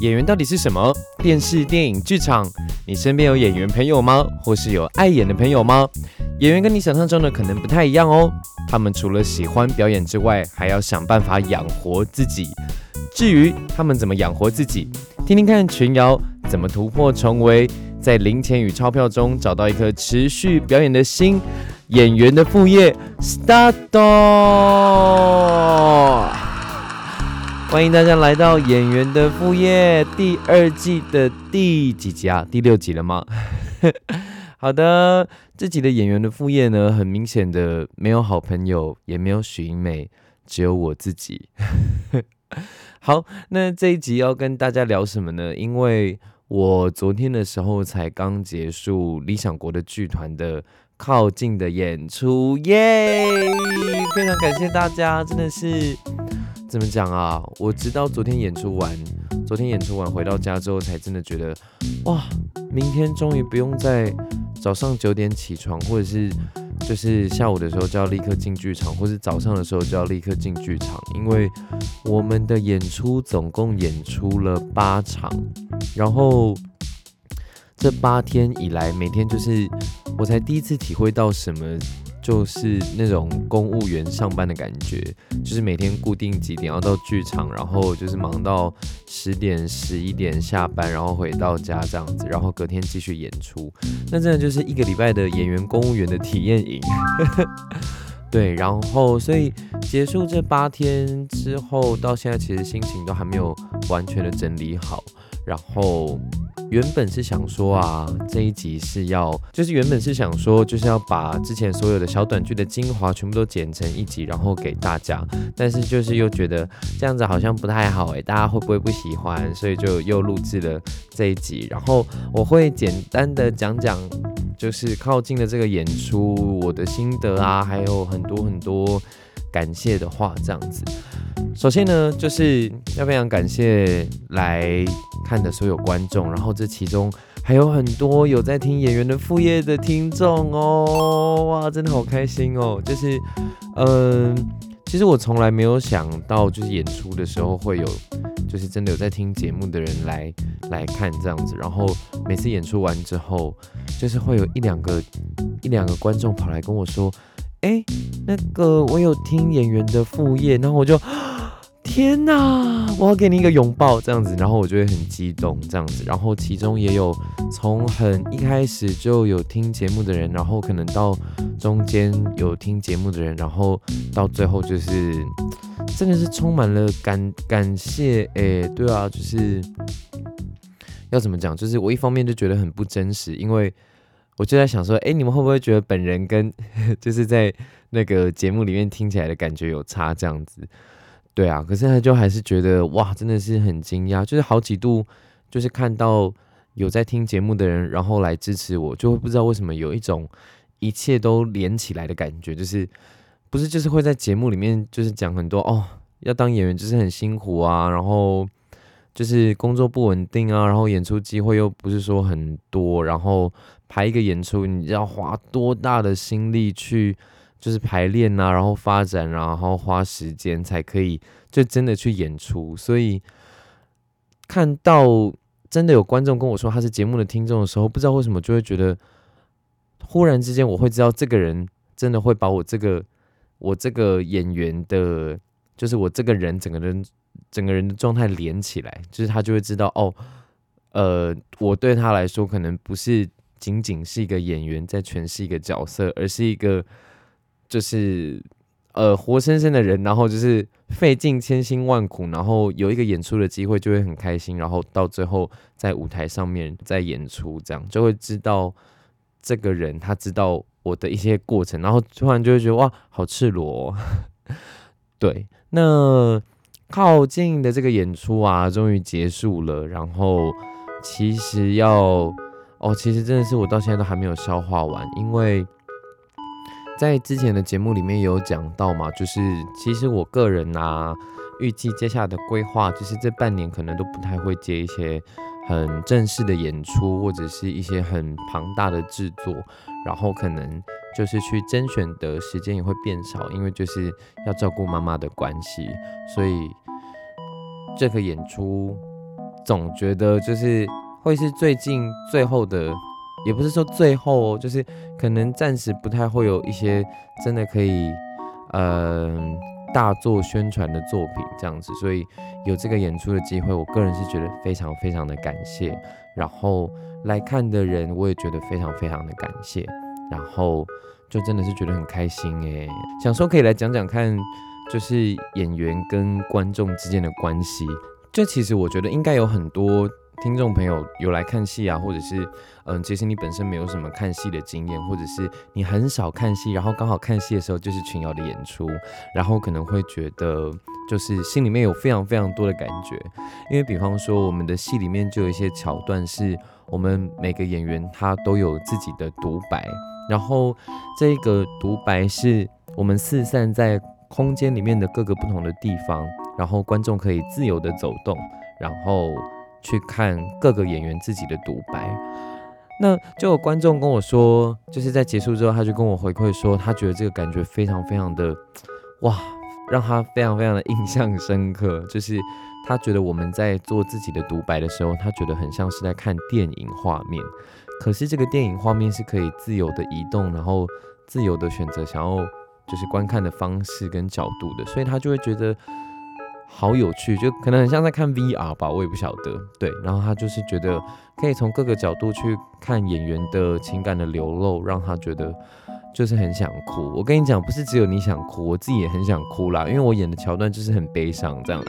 演员到底是什么？电视、电影、剧场，你身边有演员朋友吗？或是有爱演的朋友吗？演员跟你想象中的可能不太一样哦。他们除了喜欢表演之外，还要想办法养活自己。至于他们怎么养活自己，听听看群瑶怎么突破重围，在零钱与钞票中找到一颗持续表演的心。演员的副业，start！欢迎大家来到《演员的副业》第二季的第几集啊？第六集了吗？好的，这集的《演员的副业》呢，很明显的没有好朋友，也没有许英美，只有我自己。好，那这一集要跟大家聊什么呢？因为我昨天的时候才刚结束理想国的剧团的靠近的演出，耶！非常感谢大家，真的是。怎么讲啊？我直到昨天演出完，昨天演出完回到家之后，才真的觉得，哇，明天终于不用再早上九点起床，或者是就是下午的时候就要立刻进剧场，或是早上的时候就要立刻进剧场，因为我们的演出总共演出了八场，然后这八天以来，每天就是我才第一次体会到什么。就是那种公务员上班的感觉，就是每天固定几点要到剧场，然后就是忙到十点、十一点下班，然后回到家这样子，然后隔天继续演出。那真的就是一个礼拜的演员公务员的体验营。对，然后所以结束这八天之后，到现在其实心情都还没有完全的整理好，然后。原本是想说啊，这一集是要，就是原本是想说，就是要把之前所有的小短剧的精华全部都剪成一集，然后给大家。但是就是又觉得这样子好像不太好诶，大家会不会不喜欢？所以就又录制了这一集。然后我会简单的讲讲，就是靠近的这个演出我的心得啊，还有很多很多感谢的话，这样子。首先呢，就是要非常感谢来看的所有观众，然后这其中还有很多有在听演员的副业的听众哦，哇，真的好开心哦！就是，嗯，其实我从来没有想到，就是演出的时候会有，就是真的有在听节目的人来来看这样子，然后每次演出完之后，就是会有一两个一两个观众跑来跟我说，哎，那个我有听演员的副业，然后我就。天呐！我要给你一个拥抱，这样子，然后我就会很激动，这样子。然后其中也有从很一开始就有听节目的人，然后可能到中间有听节目的人，然后到最后就是 真的是充满了感感谢。哎，对啊，就是要怎么讲？就是我一方面就觉得很不真实，因为我就在想说，哎，你们会不会觉得本人跟 就是在那个节目里面听起来的感觉有差？这样子。对啊，可是他就还是觉得哇，真的是很惊讶，就是好几度，就是看到有在听节目的人，然后来支持我，就会不知道为什么有一种一切都连起来的感觉，就是不是就是会在节目里面就是讲很多哦，要当演员就是很辛苦啊，然后就是工作不稳定啊，然后演出机会又不是说很多，然后排一个演出你要花多大的心力去。就是排练呐，然后发展，然后花时间才可以就真的去演出。所以看到真的有观众跟我说他是节目的听众的时候，不知道为什么就会觉得，忽然之间我会知道这个人真的会把我这个我这个演员的，就是我这个人整个人整个人的状态连起来，就是他就会知道哦，呃，我对他来说可能不是仅仅是一个演员在诠释一个角色，而是一个。就是呃，活生生的人，然后就是费尽千辛万苦，然后有一个演出的机会，就会很开心，然后到最后在舞台上面在演出，这样就会知道这个人他知道我的一些过程，然后突然就会觉得哇，好赤裸。对，那靠近的这个演出啊，终于结束了，然后其实要哦，其实真的是我到现在都还没有消化完，因为。在之前的节目里面有讲到嘛，就是其实我个人啊，预计接下来的规划就是这半年可能都不太会接一些很正式的演出，或者是一些很庞大的制作，然后可能就是去甄选的时间也会变少，因为就是要照顾妈妈的关系，所以这个演出总觉得就是会是最近最后的，也不是说最后，就是可能暂时不太会有一些真的可以，嗯。大做宣传的作品这样子，所以有这个演出的机会，我个人是觉得非常非常的感谢。然后来看的人，我也觉得非常非常的感谢。然后就真的是觉得很开心诶，想说可以来讲讲看，就是演员跟观众之间的关系。这其实我觉得应该有很多。听众朋友有来看戏啊，或者是嗯，其实你本身没有什么看戏的经验，或者是你很少看戏，然后刚好看戏的时候就是群瑶的演出，然后可能会觉得就是心里面有非常非常多的感觉，因为比方说我们的戏里面就有一些桥段是我们每个演员他都有自己的独白，然后这个独白是我们四散在空间里面的各个不同的地方，然后观众可以自由的走动，然后。去看各个演员自己的独白，那就有观众跟我说，就是在结束之后，他就跟我回馈说，他觉得这个感觉非常非常的，哇，让他非常非常的印象深刻。就是他觉得我们在做自己的独白的时候，他觉得很像是在看电影画面，可是这个电影画面是可以自由的移动，然后自由的选择想要就是观看的方式跟角度的，所以他就会觉得。好有趣，就可能很像在看 VR 吧，我也不晓得。对，然后他就是觉得可以从各个角度去看演员的情感的流露，让他觉得就是很想哭。我跟你讲，不是只有你想哭，我自己也很想哭啦，因为我演的桥段就是很悲伤这样。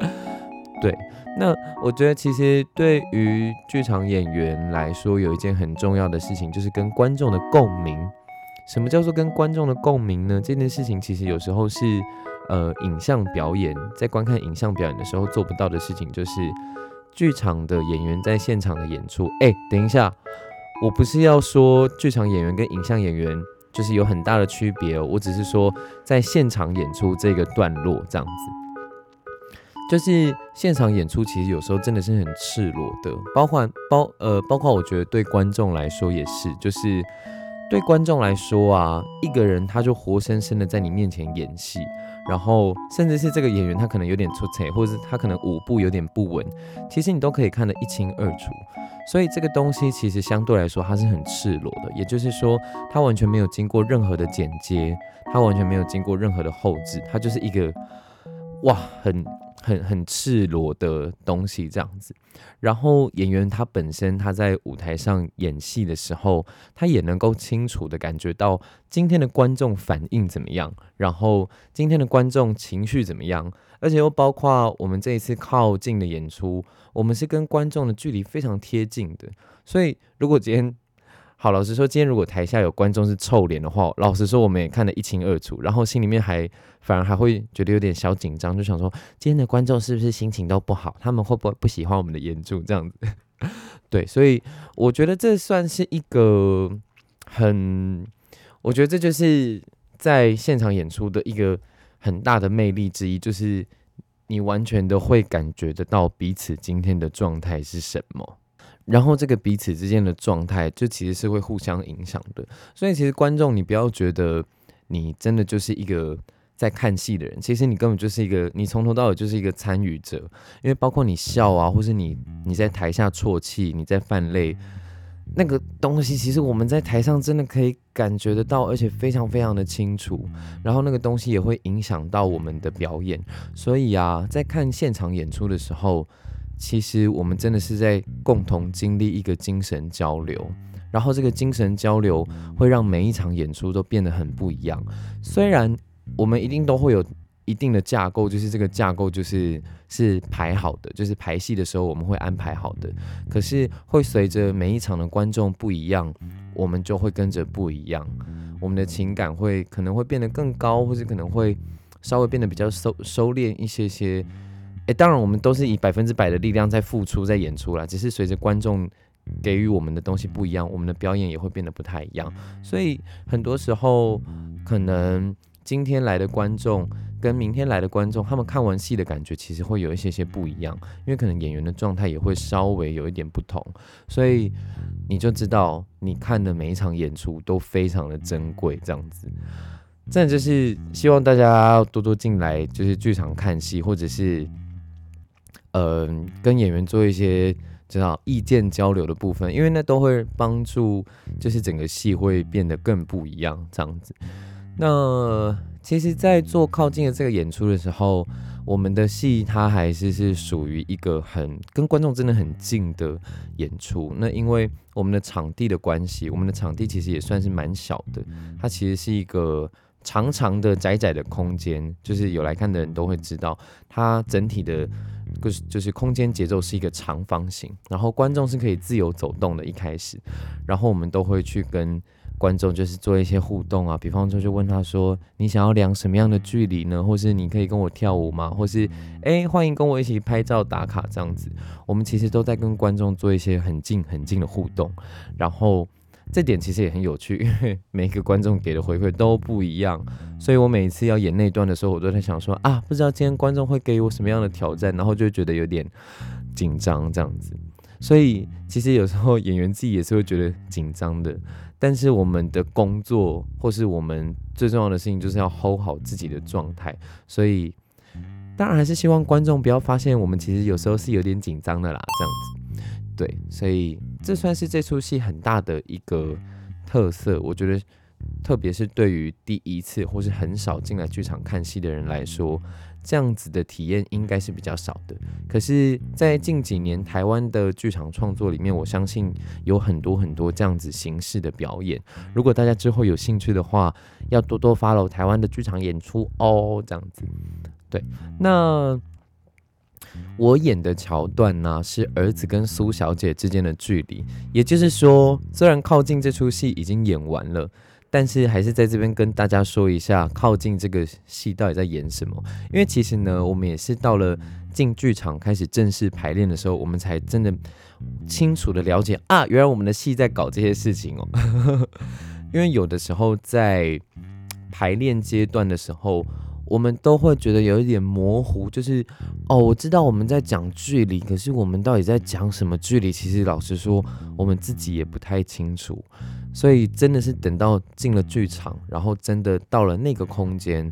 对，那我觉得其实对于剧场演员来说，有一件很重要的事情，就是跟观众的共鸣。什么叫做跟观众的共鸣呢？这件事情其实有时候是。呃，影像表演在观看影像表演的时候做不到的事情，就是剧场的演员在现场的演出。哎，等一下，我不是要说剧场演员跟影像演员就是有很大的区别哦，我只是说在现场演出这个段落这样子，就是现场演出其实有时候真的是很赤裸的，包括包呃，包括我觉得对观众来说也是，就是对观众来说啊，一个人他就活生生的在你面前演戏。然后，甚至是这个演员他可能有点出彩，或者是他可能舞步有点不稳，其实你都可以看得一清二楚。所以这个东西其实相对来说它是很赤裸的，也就是说，它完全没有经过任何的剪接，它完全没有经过任何的后置，它就是一个哇，很。很很赤裸的东西这样子，然后演员他本身他在舞台上演戏的时候，他也能够清楚的感觉到今天的观众反应怎么样，然后今天的观众情绪怎么样，而且又包括我们这一次靠近的演出，我们是跟观众的距离非常贴近的，所以如果今天。好，老实说，今天如果台下有观众是臭脸的话，老实说我们也看得一清二楚，然后心里面还反而还会觉得有点小紧张，就想说今天的观众是不是心情都不好，他们会不会不喜欢我们的演出这样子？对，所以我觉得这算是一个很，我觉得这就是在现场演出的一个很大的魅力之一，就是你完全的会感觉得到彼此今天的状态是什么。然后这个彼此之间的状态，就其实是会互相影响的。所以其实观众，你不要觉得你真的就是一个在看戏的人，其实你根本就是一个，你从头到尾就是一个参与者。因为包括你笑啊，或是你你在台下啜泣，你在泛泪，那个东西其实我们在台上真的可以感觉得到，而且非常非常的清楚。然后那个东西也会影响到我们的表演。所以啊，在看现场演出的时候。其实我们真的是在共同经历一个精神交流，然后这个精神交流会让每一场演出都变得很不一样。虽然我们一定都会有一定的架构，就是这个架构就是是排好的，就是排戏的时候我们会安排好的。可是会随着每一场的观众不一样，我们就会跟着不一样，我们的情感会可能会变得更高，或者可能会稍微变得比较收收敛一些些。哎，当然，我们都是以百分之百的力量在付出，在演出啦。只是随着观众给予我们的东西不一样，我们的表演也会变得不太一样。所以很多时候，可能今天来的观众，跟明天来的观众，他们看完戏的感觉其实会有一些些不一样，因为可能演员的状态也会稍微有一点不同，所以你就知道你看的每一场演出都非常的珍贵，这样子。这就是希望大家多多进来，就是剧场看戏，或者是，呃，跟演员做一些知道意见交流的部分，因为那都会帮助，就是整个戏会变得更不一样，这样子。那其实，在做靠近的这个演出的时候，我们的戏它还是是属于一个很跟观众真的很近的演出。那因为我们的场地的关系，我们的场地其实也算是蛮小的，它其实是一个长长的窄窄的空间，就是有来看的人都会知道，它整体的，就是就是空间节奏是一个长方形，然后观众是可以自由走动的。一开始，然后我们都会去跟。观众就是做一些互动啊，比方说就问他说：“你想要量什么样的距离呢？或是你可以跟我跳舞吗？或是哎，欢迎跟我一起拍照打卡这样子。”我们其实都在跟观众做一些很近很近的互动，然后这点其实也很有趣，因为每个观众给的回馈都不一样，所以我每一次要演那段的时候，我都在想说啊，不知道今天观众会给我什么样的挑战，然后就觉得有点紧张这样子。所以其实有时候演员自己也是会觉得紧张的。但是我们的工作，或是我们最重要的事情，就是要 hold 好自己的状态。所以，当然还是希望观众不要发现我们其实有时候是有点紧张的啦。这样子，对，所以这算是这出戏很大的一个特色。我觉得，特别是对于第一次或是很少进来剧场看戏的人来说。这样子的体验应该是比较少的，可是，在近几年台湾的剧场创作里面，我相信有很多很多这样子形式的表演。如果大家之后有兴趣的话，要多多 follow 台湾的剧场演出哦。这样子，对。那我演的桥段呢，是儿子跟苏小姐之间的距离，也就是说，虽然靠近这出戏已经演完了。但是还是在这边跟大家说一下，靠近这个戏到底在演什么？因为其实呢，我们也是到了进剧场开始正式排练的时候，我们才真的清楚的了解啊，原来我们的戏在搞这些事情哦。因为有的时候在排练阶段的时候，我们都会觉得有一点模糊，就是哦，我知道我们在讲距离，可是我们到底在讲什么距离？其实老实说，我们自己也不太清楚。所以真的是等到进了剧场，然后真的到了那个空间，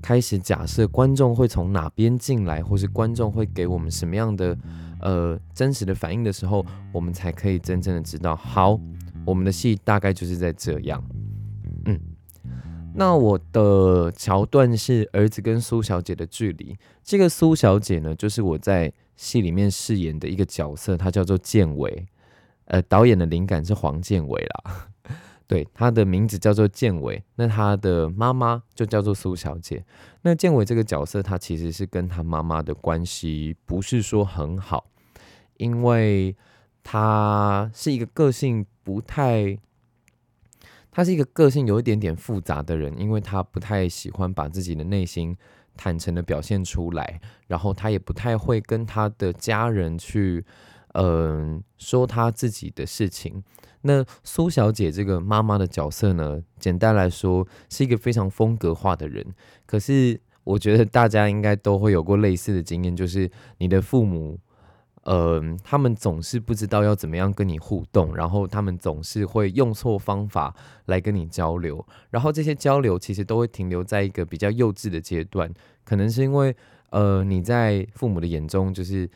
开始假设观众会从哪边进来，或是观众会给我们什么样的呃真实的反应的时候，我们才可以真正的知道，好，我们的戏大概就是在这样。那我的桥段是儿子跟苏小姐的距离。这个苏小姐呢，就是我在戏里面饰演的一个角色，她叫做建伟。呃，导演的灵感是黄建伟啦。对，他的名字叫做建伟，那他的妈妈就叫做苏小姐。那建伟这个角色，他其实是跟他妈妈的关系不是说很好，因为他是一个个性不太，他是一个个性有一点点复杂的人，因为他不太喜欢把自己的内心坦诚的表现出来，然后他也不太会跟他的家人去，嗯，说他自己的事情。那苏小姐这个妈妈的角色呢，简单来说是一个非常风格化的人。可是我觉得大家应该都会有过类似的经验，就是你的父母，呃，他们总是不知道要怎么样跟你互动，然后他们总是会用错方法来跟你交流，然后这些交流其实都会停留在一个比较幼稚的阶段，可能是因为呃你在父母的眼中就是。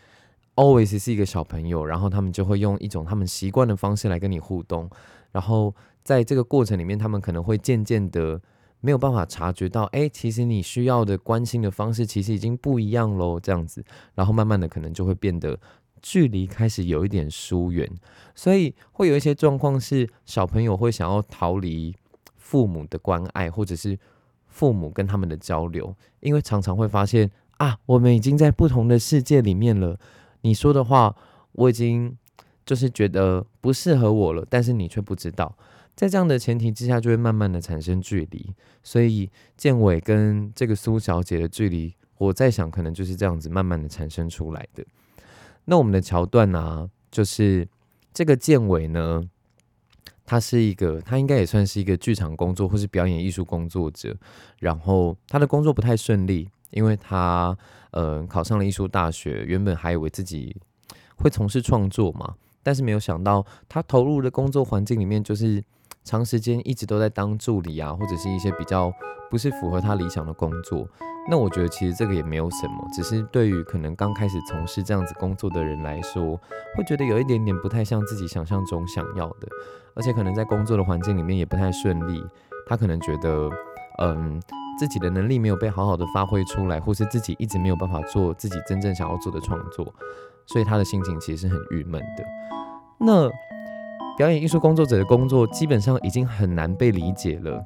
always 是一个小朋友，然后他们就会用一种他们习惯的方式来跟你互动，然后在这个过程里面，他们可能会渐渐的没有办法察觉到，哎，其实你需要的关心的方式其实已经不一样喽，这样子，然后慢慢的可能就会变得距离开始有一点疏远，所以会有一些状况是小朋友会想要逃离父母的关爱，或者是父母跟他们的交流，因为常常会发现啊，我们已经在不同的世界里面了。你说的话，我已经就是觉得不适合我了，但是你却不知道，在这样的前提之下，就会慢慢的产生距离。所以建伟跟这个苏小姐的距离，我在想，可能就是这样子慢慢的产生出来的。那我们的桥段呢，就是这个建伟呢，他是一个，他应该也算是一个剧场工作或是表演艺术工作者。然后他的工作不太顺利，因为他呃考上了艺术大学，原本还以为自己会从事创作嘛，但是没有想到他投入的工作环境里面就是长时间一直都在当助理啊，或者是一些比较不是符合他理想的工作。那我觉得其实这个也没有什么，只是对于可能刚开始从事这样子工作的人来说，会觉得有一点点不太像自己想象中想要的，而且可能在工作的环境里面也不太顺利。他可能觉得，嗯，自己的能力没有被好好的发挥出来，或是自己一直没有办法做自己真正想要做的创作，所以他的心情其实是很郁闷的。那表演艺术工作者的工作基本上已经很难被理解了。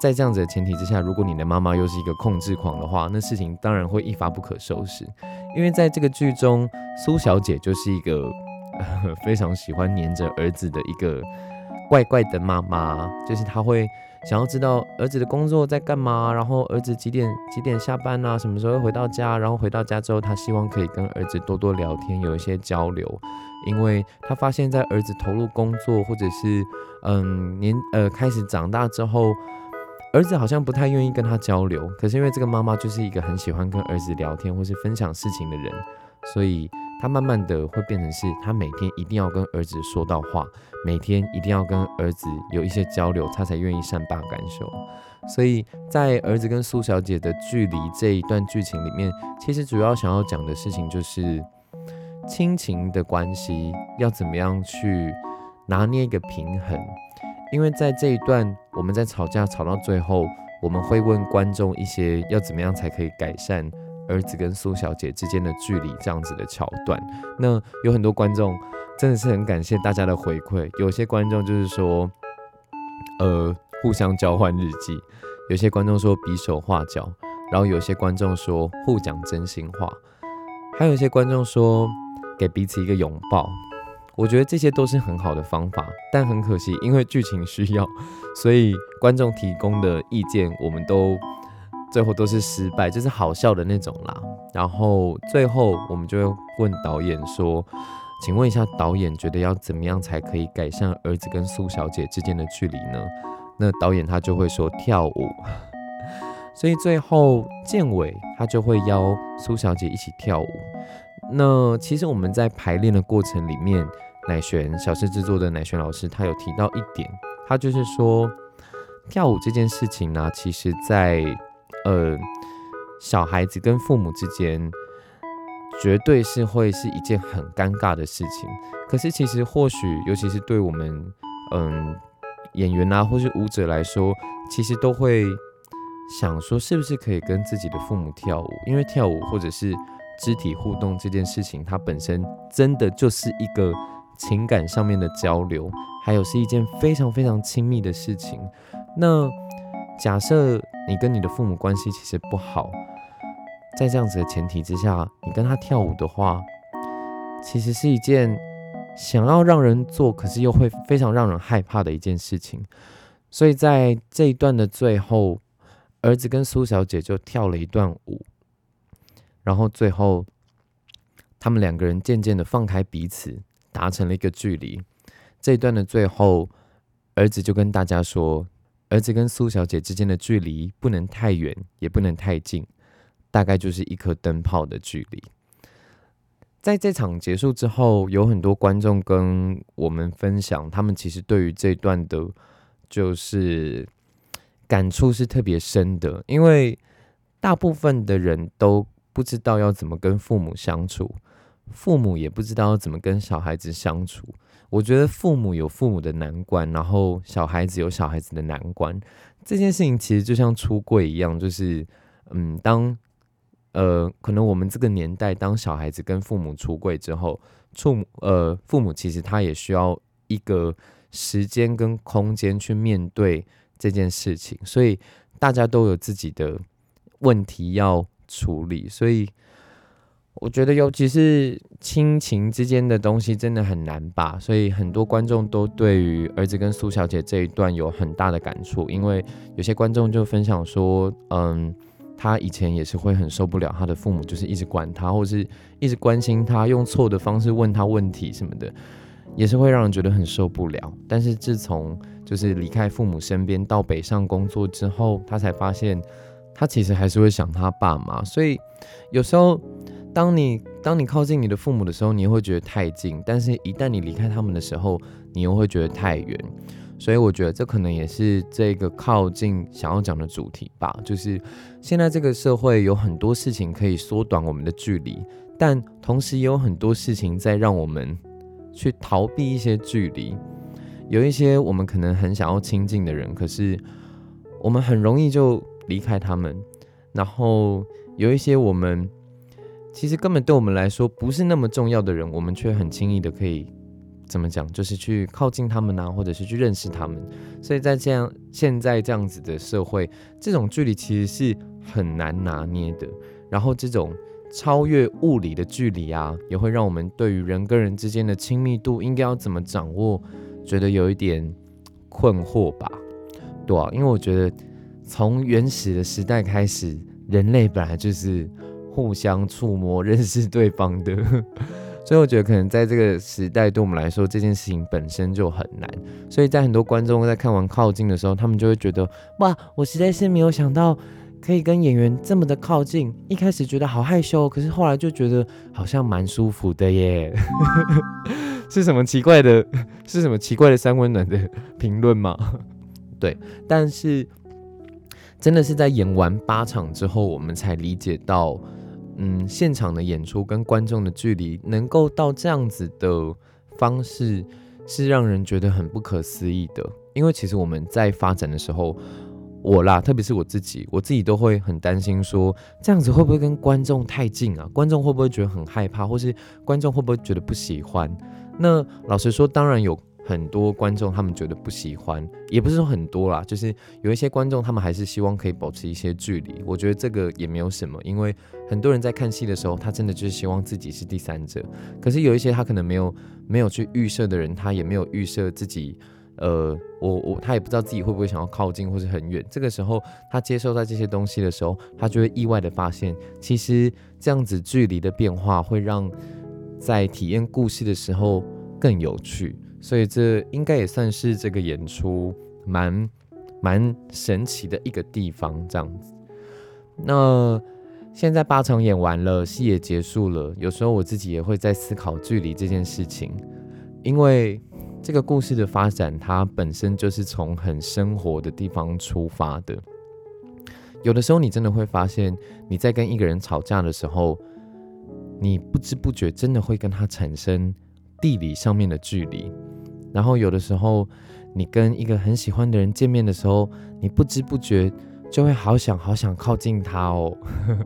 在这样子的前提之下，如果你的妈妈又是一个控制狂的话，那事情当然会一发不可收拾。因为在这个剧中，苏小姐就是一个 非常喜欢黏着儿子的一个怪怪的妈妈，就是她会想要知道儿子的工作在干嘛，然后儿子几点几点下班啊，什么时候回到家，然后回到家之后，她希望可以跟儿子多多聊天，有一些交流，因为他发现，在儿子投入工作或者是嗯年呃开始长大之后。儿子好像不太愿意跟他交流，可是因为这个妈妈就是一个很喜欢跟儿子聊天或是分享事情的人，所以他慢慢的会变成是他每天一定要跟儿子说到话，每天一定要跟儿子有一些交流，他才愿意善罢甘休。所以在儿子跟苏小姐的距离这一段剧情里面，其实主要想要讲的事情就是亲情的关系要怎么样去拿捏一个平衡。因为在这一段，我们在吵架吵到最后，我们会问观众一些要怎么样才可以改善儿子跟苏小姐之间的距离这样子的桥段。那有很多观众真的是很感谢大家的回馈，有些观众就是说，呃，互相交换日记；有些观众说比手画脚；然后有些观众说互讲真心话；还有一些观众说给彼此一个拥抱。我觉得这些都是很好的方法，但很可惜，因为剧情需要，所以观众提供的意见我们都最后都是失败，就是好笑的那种啦。然后最后我们就会问导演说：“请问一下，导演觉得要怎么样才可以改善儿子跟苏小姐之间的距离呢？”那导演他就会说跳舞。所以最后建伟他就会邀苏小姐一起跳舞。那其实我们在排练的过程里面。乃璇小事制作的乃璇老师，他有提到一点，他就是说，跳舞这件事情呢，其实在呃小孩子跟父母之间，绝对是会是一件很尴尬的事情。可是其实或许，尤其是对我们嗯演员啊，或是舞者来说，其实都会想说，是不是可以跟自己的父母跳舞？因为跳舞或者是肢体互动这件事情，它本身真的就是一个。情感上面的交流，还有是一件非常非常亲密的事情。那假设你跟你的父母关系其实不好，在这样子的前提之下，你跟他跳舞的话，其实是一件想要让人做，可是又会非常让人害怕的一件事情。所以在这一段的最后，儿子跟苏小姐就跳了一段舞，然后最后他们两个人渐渐的放开彼此。达成了一个距离，这一段的最后，儿子就跟大家说，儿子跟苏小姐之间的距离不能太远，也不能太近，大概就是一颗灯泡的距离。在这场结束之后，有很多观众跟我们分享，他们其实对于这段的，就是感触是特别深的，因为大部分的人都不知道要怎么跟父母相处。父母也不知道要怎么跟小孩子相处。我觉得父母有父母的难关，然后小孩子有小孩子的难关。这件事情其实就像出柜一样，就是嗯，当呃，可能我们这个年代，当小孩子跟父母出柜之后，父母呃，父母其实他也需要一个时间跟空间去面对这件事情，所以大家都有自己的问题要处理，所以。我觉得，尤其是亲情之间的东西，真的很难吧。所以很多观众都对于儿子跟苏小姐这一段有很大的感触，因为有些观众就分享说，嗯，他以前也是会很受不了他的父母，就是一直管他，或是一直关心他，用错的方式问他问题什么的。也是会让人觉得很受不了。但是自从就是离开父母身边到北上工作之后，他才发现他其实还是会想他爸妈。所以有时候，当你当你靠近你的父母的时候，你又会觉得太近；但是一旦你离开他们的时候，你又会觉得太远。所以我觉得这可能也是这个靠近想要讲的主题吧。就是现在这个社会有很多事情可以缩短我们的距离，但同时也有很多事情在让我们。去逃避一些距离，有一些我们可能很想要亲近的人，可是我们很容易就离开他们。然后有一些我们其实根本对我们来说不是那么重要的人，我们却很轻易的可以怎么讲，就是去靠近他们啊，或者是去认识他们。所以在这样现在这样子的社会，这种距离其实是很难拿捏的。然后这种。超越物理的距离啊，也会让我们对于人跟人之间的亲密度应该要怎么掌握，觉得有一点困惑吧？对啊，因为我觉得从原始的时代开始，人类本来就是互相触摸、认识对方的，所以我觉得可能在这个时代，对我们来说这件事情本身就很难。所以在很多观众在看完《靠近》的时候，他们就会觉得：哇，我实在是没有想到。可以跟演员这么的靠近，一开始觉得好害羞，可是后来就觉得好像蛮舒服的耶。是什么奇怪的？是什么奇怪的三温暖的评论吗？对，但是真的是在演完八场之后，我们才理解到，嗯，现场的演出跟观众的距离能够到这样子的方式，是让人觉得很不可思议的。因为其实我们在发展的时候。我啦，特别是我自己，我自己都会很担心，说这样子会不会跟观众太近啊？观众会不会觉得很害怕，或是观众会不会觉得不喜欢？那老实说，当然有很多观众他们觉得不喜欢，也不是说很多啦，就是有一些观众他们还是希望可以保持一些距离。我觉得这个也没有什么，因为很多人在看戏的时候，他真的就是希望自己是第三者。可是有一些他可能没有没有去预设的人，他也没有预设自己。呃，我我他也不知道自己会不会想要靠近或是很远。这个时候，他接受到这些东西的时候，他就会意外的发现，其实这样子距离的变化会让在体验故事的时候更有趣。所以这应该也算是这个演出蛮蛮神奇的一个地方。这样子，那现在八场演完了，戏也结束了。有时候我自己也会在思考距离这件事情，因为。这个故事的发展，它本身就是从很生活的地方出发的。有的时候，你真的会发现，你在跟一个人吵架的时候，你不知不觉真的会跟他产生地理上面的距离。然后，有的时候，你跟一个很喜欢的人见面的时候，你不知不觉就会好想好想靠近他哦。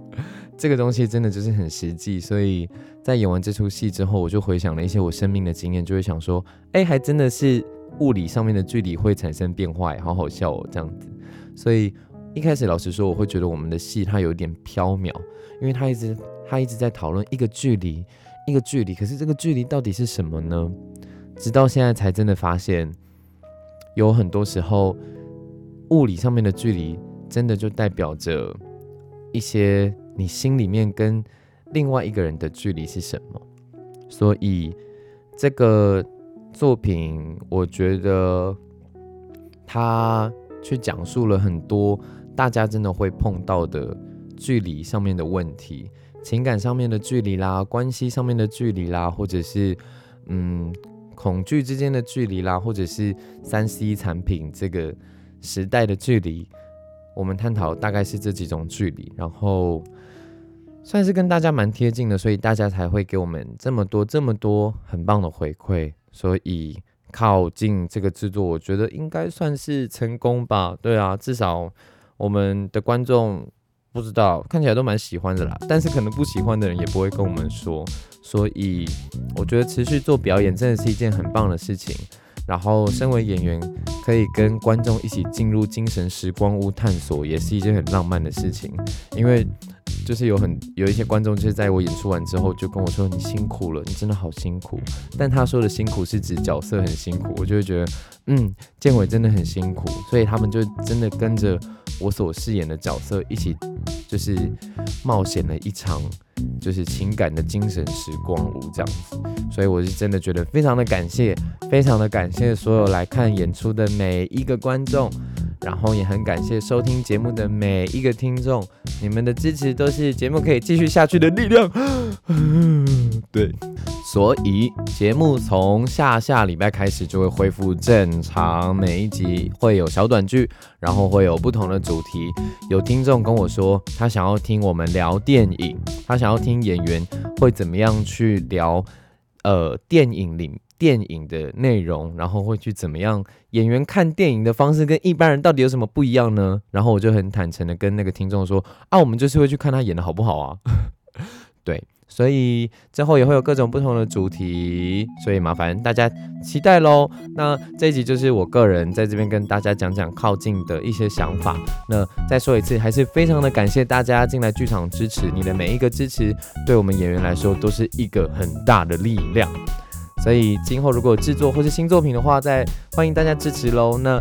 这个东西真的就是很实际，所以在演完这出戏之后，我就回想了一些我生命的经验，就会想说，哎，还真的是物理上面的距离会产生变化，好好笑哦，这样子。所以一开始老实说，我会觉得我们的戏它有点飘渺，因为它一直它一直在讨论一个距离，一个距离，可是这个距离到底是什么呢？直到现在才真的发现，有很多时候物理上面的距离，真的就代表着一些。你心里面跟另外一个人的距离是什么？所以这个作品，我觉得它去讲述了很多大家真的会碰到的距离上面的问题，情感上面的距离啦，关系上面的距离啦，或者是嗯恐惧之间的距离啦，或者是三 C 产品这个时代的距离。我们探讨大概是这几种距离，然后算是跟大家蛮贴近的，所以大家才会给我们这么多、这么多很棒的回馈。所以靠近这个制作，我觉得应该算是成功吧？对啊，至少我们的观众不知道看起来都蛮喜欢的啦，但是可能不喜欢的人也不会跟我们说。所以我觉得持续做表演真的是一件很棒的事情。然后，身为演员，可以跟观众一起进入精神时光屋探索，也是一件很浪漫的事情。因为，就是有很有一些观众，就是在我演出完之后，就跟我说：“你辛苦了，你真的好辛苦。”但他说的辛苦是指角色很辛苦，我就会觉得，嗯，建伟真的很辛苦。所以他们就真的跟着我所饰演的角色一起，就是冒险了一场就是情感的精神时光舞这样子。所以我是真的觉得非常的感谢，非常的感谢所有来看演出的每一个观众。然后也很感谢收听节目的每一个听众，你们的支持都是节目可以继续下去的力量。对，所以节目从下下礼拜开始就会恢复正常，每一集会有小短剧，然后会有不同的主题。有听众跟我说，他想要听我们聊电影，他想要听演员会怎么样去聊，呃，电影里。电影的内容，然后会去怎么样？演员看电影的方式跟一般人到底有什么不一样呢？然后我就很坦诚的跟那个听众说：啊，我们就是会去看他演的好不好啊？对，所以之后也会有各种不同的主题，所以麻烦大家期待喽。那这一集就是我个人在这边跟大家讲讲靠近的一些想法。那再说一次，还是非常的感谢大家进来剧场支持，你的每一个支持，对我们演员来说都是一个很大的力量。所以今后如果有制作或是新作品的话，再欢迎大家支持喽。那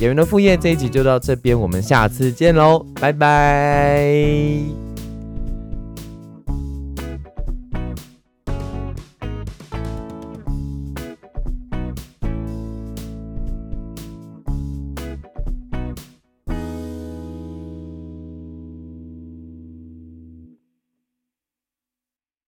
演员的副业这一集就到这边，我们下次见喽，拜拜。